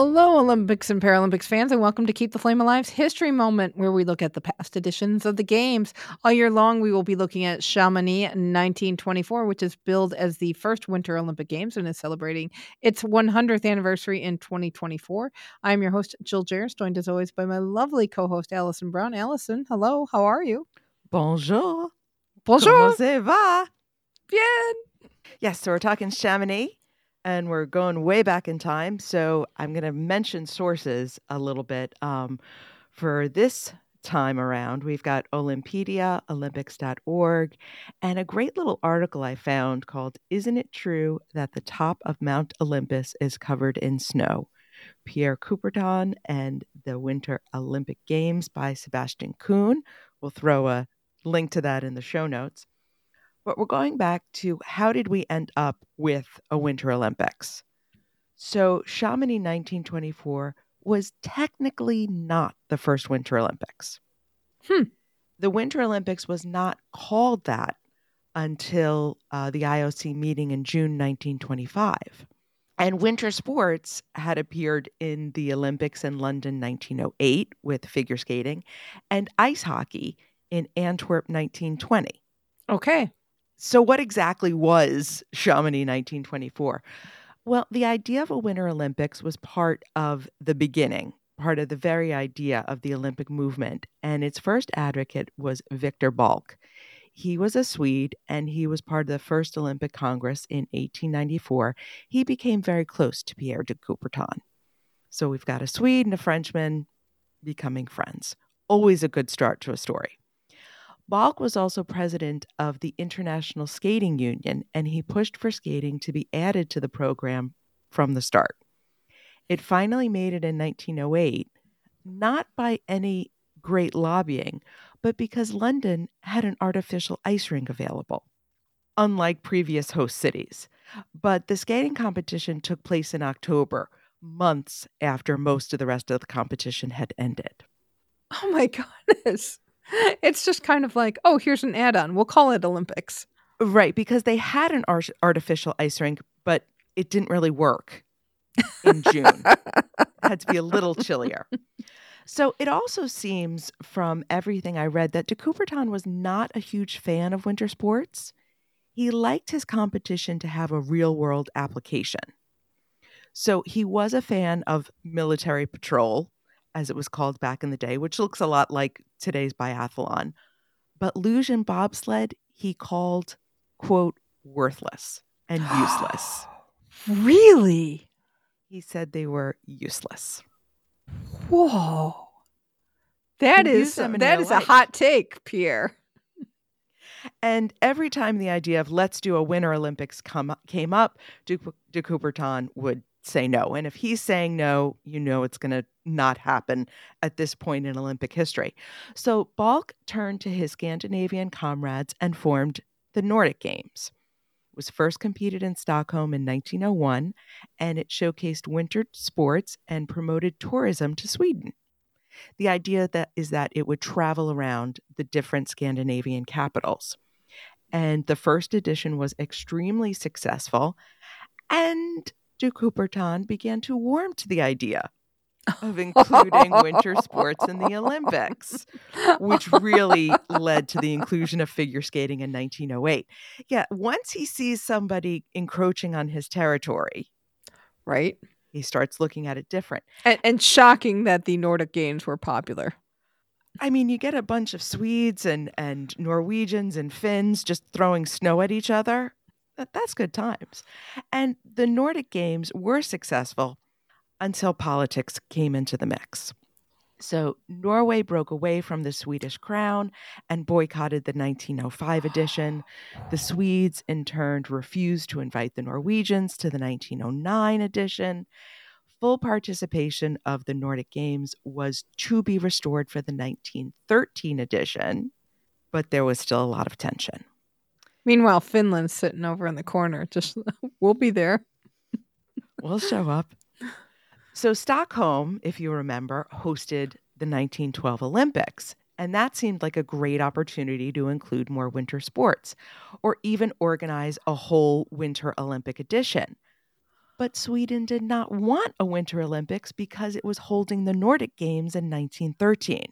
Hello, Olympics and Paralympics fans, and welcome to Keep the Flame Alive's History Moment, where we look at the past editions of the Games. All year long, we will be looking at Chamonix 1924, which is billed as the first Winter Olympic Games and is celebrating its 100th anniversary in 2024. I'm your host, Jill Jaracz, joined as always by my lovely co host, Alison Brown. Alison, hello, how are you? Bonjour. Bonjour. Comment ça va? Bien. Yes, so we're talking Chamonix and we're going way back in time. So I'm going to mention sources a little bit. Um, for this time around, we've got Olympedia, Olympics.org, and a great little article I found called Isn't It True That the Top of Mount Olympus is Covered in Snow? Pierre Coubertin and the Winter Olympic Games by Sebastian Kuhn. We'll throw a link to that in the show notes. But we're going back to how did we end up with a Winter Olympics? So, Chamonix 1924 was technically not the first Winter Olympics. Hmm. The Winter Olympics was not called that until uh, the IOC meeting in June 1925. And winter sports had appeared in the Olympics in London 1908 with figure skating and ice hockey in Antwerp 1920. Okay. So, what exactly was Chamonix 1924? Well, the idea of a Winter Olympics was part of the beginning, part of the very idea of the Olympic movement. And its first advocate was Victor Balck. He was a Swede and he was part of the first Olympic Congress in 1894. He became very close to Pierre de Coubertin. So, we've got a Swede and a Frenchman becoming friends. Always a good start to a story. Balck was also president of the International Skating Union, and he pushed for skating to be added to the program from the start. It finally made it in 1908, not by any great lobbying, but because London had an artificial ice rink available, unlike previous host cities. But the skating competition took place in October, months after most of the rest of the competition had ended. Oh my goodness. It's just kind of like, oh, here's an add on. We'll call it Olympics. Right, because they had an art- artificial ice rink, but it didn't really work in June. had to be a little chillier. So it also seems from everything I read that de Coubertin was not a huge fan of winter sports. He liked his competition to have a real world application. So he was a fan of military patrol, as it was called back in the day, which looks a lot like today's biathlon. But luge and bobsled, he called, quote, worthless and useless. really? He said they were useless. Whoa. That You is use them in that is a hot take, Pierre. And every time the idea of let's do a Winter Olympics come, came up, de Coubertin would say no. And if he's saying no, you know it's going to not happen at this point in Olympic history. So Balck turned to his Scandinavian comrades and formed the Nordic Games. It was first competed in Stockholm in 1901, and it showcased winter sports and promoted tourism to Sweden. The idea that is that it would travel around the different Scandinavian capitals. And the first edition was extremely successful, and de Coubertin began to warm to the idea of including winter sports in the Olympics, which really led to the inclusion of figure skating in 1908. Yeah, once he sees somebody encroaching on his territory, right? he starts looking at it different. And, and shocking that the Nordic Games were popular. I mean, you get a bunch of Swedes and, and Norwegians and Finns just throwing snow at each other. That, that's good times. And the Nordic Games were successful until politics came into the mix. So Norway broke away from the Swedish crown and boycotted the 1905 edition. The Swedes, in turn, refused to invite the Norwegians to the 1909 edition. Full participation of the Nordic Games was to be restored for the 1913 edition, but there was still a lot of tension. Meanwhile, Finland's sitting over in the corner. Just we'll be there. We'll show up. So, Stockholm, if you remember, hosted the 1912 Olympics. And that seemed like a great opportunity to include more winter sports or even organize a whole Winter Olympic edition. But Sweden did not want a Winter Olympics because it was holding the Nordic Games in 1913.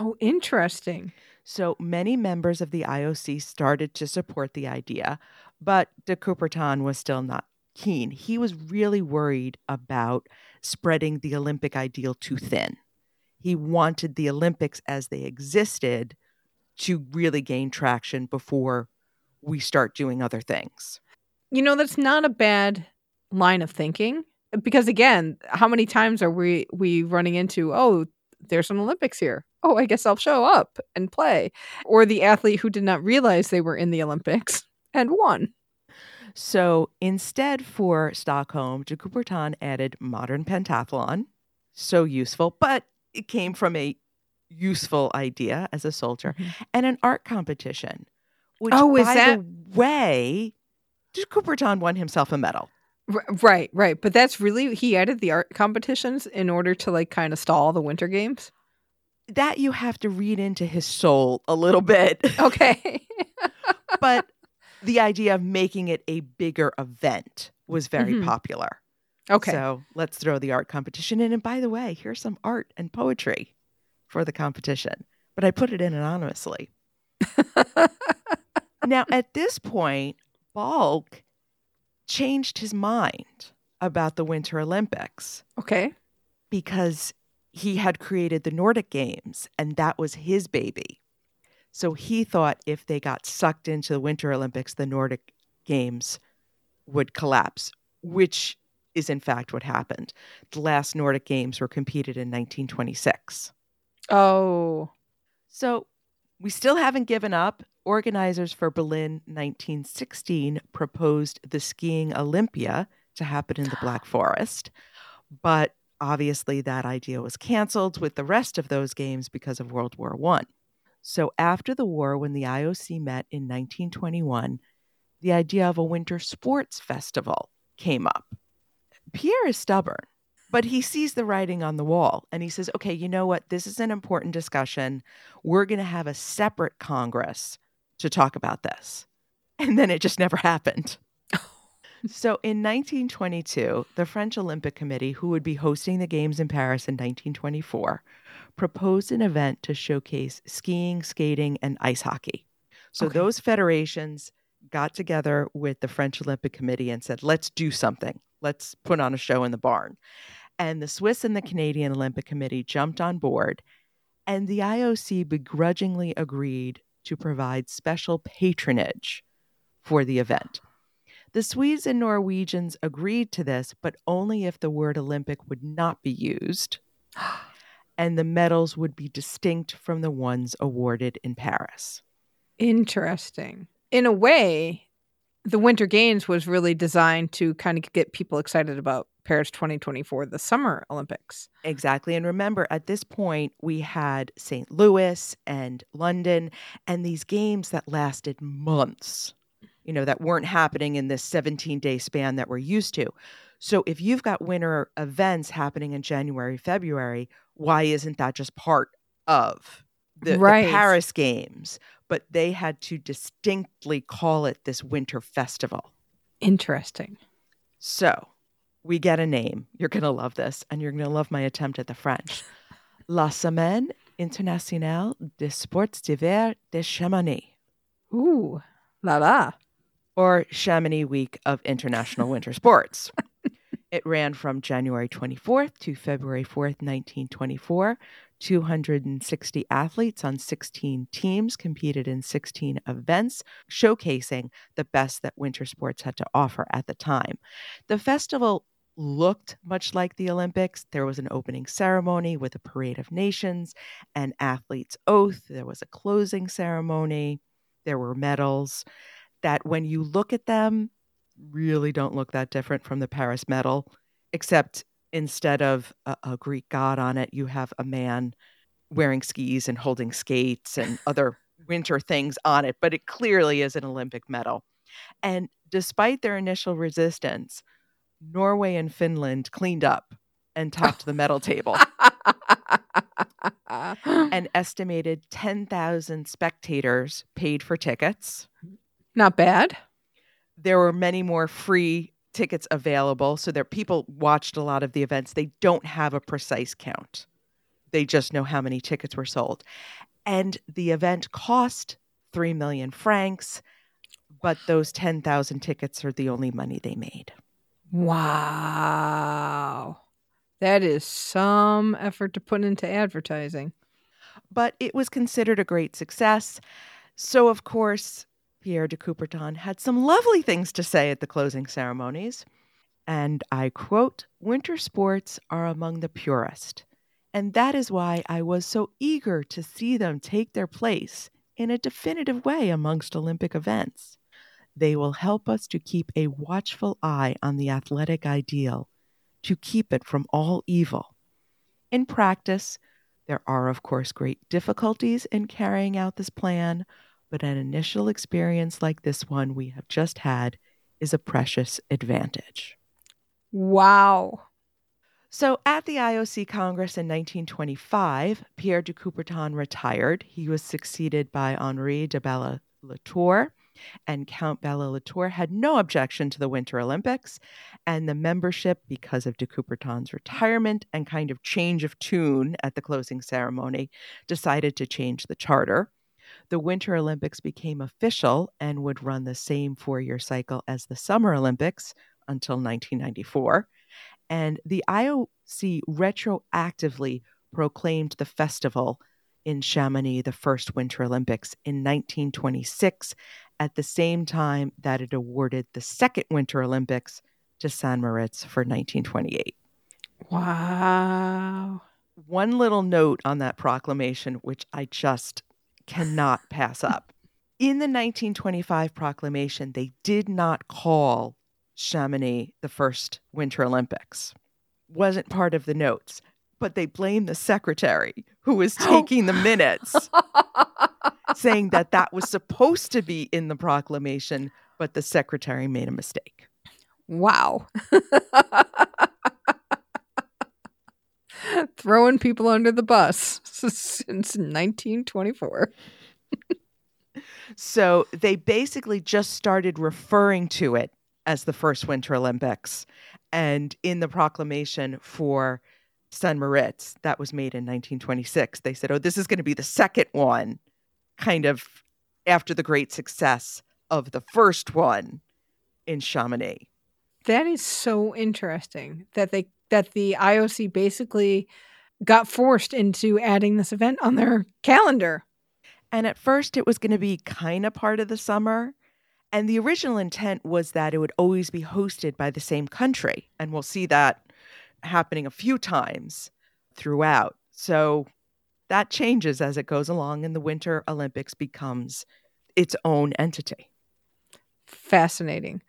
Oh, interesting. So many members of the IOC started to support the idea, but de Coubertin was still not keen. He was really worried about spreading the Olympic ideal too thin. He wanted the Olympics as they existed to really gain traction before we start doing other things. You know, that's not a bad line of thinking because again, how many times are we we running into, oh, there's an Olympics here. Oh, I guess I'll show up and play. Or the athlete who did not realize they were in the Olympics and won. So instead, for Stockholm, de Coubertin added modern pentathlon. So useful, but it came from a useful idea as a soldier mm-hmm. and an art competition. Which, oh, is by that the way? De Coubertin won himself a medal. R- right, right. But that's really he added the art competitions in order to like kind of stall the winter games. That you have to read into his soul a little bit. Okay. but the idea of making it a bigger event was very mm-hmm. popular. Okay. So let's throw the art competition in. And by the way, here's some art and poetry for the competition. But I put it in anonymously. now, at this point, Balck changed his mind about the Winter Olympics. Okay. Because he had created the Nordic Games and that was his baby. So he thought if they got sucked into the Winter Olympics, the Nordic Games would collapse, which is in fact what happened. The last Nordic Games were competed in 1926. Oh. So we still haven't given up. Organizers for Berlin 1916 proposed the skiing Olympia to happen in the ah. Black Forest, but obviously that idea was canceled with the rest of those games because of World War I. So after the war, when the IOC met in 1921, the idea of a winter sports festival came up. Pierre is stubborn, but he sees the writing on the wall and he says, okay, you know what? This is an important discussion. We're going to have a separate Congress to talk about this. And then it just never happened. so in 1922, the French Olympic Committee, who would be hosting the Games in Paris in 1924, proposed an event to showcase skiing, skating, and ice hockey. So okay. those federations got together with the French Olympic Committee and said, let's do something. Let's put on a show in the barn. And the Swiss and the Canadian Olympic Committee jumped on board, and the IOC begrudgingly agreed to provide special patronage for the event. The Swedes and Norwegians agreed to this, but only if the word Olympic would not be used. and the medals would be distinct from the ones awarded in Paris. Interesting. In a way, the Winter Games was really designed to kind of get people excited about Paris 2024, the Summer Olympics. Exactly. And remember, at this point, we had St. Louis and London, and these games that lasted months, you know, that weren't happening in this 17 day span that we're used to. So if you've got winter events happening in January, February, why isn't that just part of the, right. the Paris Games? But they had to distinctly call it this winter festival. Interesting. So we get a name. You're going to love this, and you're going to love my attempt at the French. La Semaine Internationale des Sports d'Hiver de Chamonix. Ooh, la la. Or Chamonix Week of International Winter Sports. It ran from January 24th to February 4th, 1924. 260 athletes on 16 teams competed in 16 events, showcasing the best that winter sports had to offer at the time. The festival looked much like the Olympics. There was an opening ceremony with a parade of nations, an athlete's oath, there was a closing ceremony, there were medals that when you look at them, really don't look that different from the Paris medal, except instead of a, a Greek god on it, you have a man wearing skis and holding skates and other winter things on it, but it clearly is an Olympic medal. And despite their initial resistance, Norway and Finland cleaned up and topped the medal table. An estimated 10,000 spectators paid for tickets. Not bad there were many more free tickets available. So there people watched a lot of the events. They don't have a precise count. They just know how many tickets were sold. And the event cost 3 million francs, but those 10,000 tickets are the only money they made. Wow. That is some effort to put into advertising. But it was considered a great success. So, of course, Pierre de Coubertin had some lovely things to say at the closing ceremonies. And I quote Winter sports are among the purest. And that is why I was so eager to see them take their place in a definitive way amongst Olympic events. They will help us to keep a watchful eye on the athletic ideal, to keep it from all evil. In practice, there are, of course, great difficulties in carrying out this plan, but an initial experience like this one we have just had is a precious advantage. Wow. So at the IOC Congress in 1925, Pierre de Coubertin retired. He was succeeded by Henri de Bella Latour, and Count Baillet-Latour had no objection to the Winter Olympics. And the membership, because of de Coubertin's retirement and kind of change of tune at the closing ceremony, decided to change the charter. The Winter Olympics became official and would run the same four year cycle as the Summer Olympics until 1994 and the IOC retroactively proclaimed the festival in Chamonix the first Winter Olympics in 1926 at the same time that it awarded the second Winter Olympics to San Moritz for 1928. Wow. One little note on that proclamation, which I just cannot pass up. In the 1925 proclamation, they did not call Chamonix the first Winter Olympics. Wasn't part of the notes, but they blamed the secretary who was oh, taking the minutes, saying that that was supposed to be in the proclamation, but the secretary made a mistake. Wow. Throwing people under the bus since 1924. so they basically just started referring to it as the first Winter Olympics. And in the proclamation for St. Moritz that was made in 1926, they said, oh, this is going to be the second one, kind of after the great success of the first one in Chamonix. That is so interesting that they that the IOC basically got forced into adding this event on their calendar. And at first it was going to be kind of part of the summer, and the original intent was that it would always be hosted by the same country. And we'll see that happening a few times throughout. So that changes as it goes along, and the Winter Olympics becomes its own entity. Fascinating.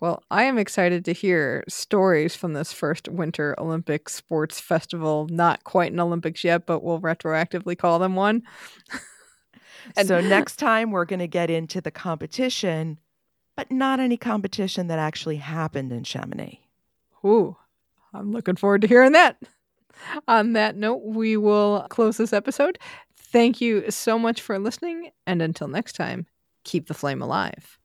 Well, I am excited to hear stories from this first Winter Olympic Sports Festival. Not quite an Olympics yet, but we'll retroactively call them one. and so next time we're going to get into the competition, but not any competition that actually happened in Chamonix. Ooh, I'm looking forward to hearing that. On that note, we will close this episode. Thank you so much for listening. And until next time, keep the flame alive.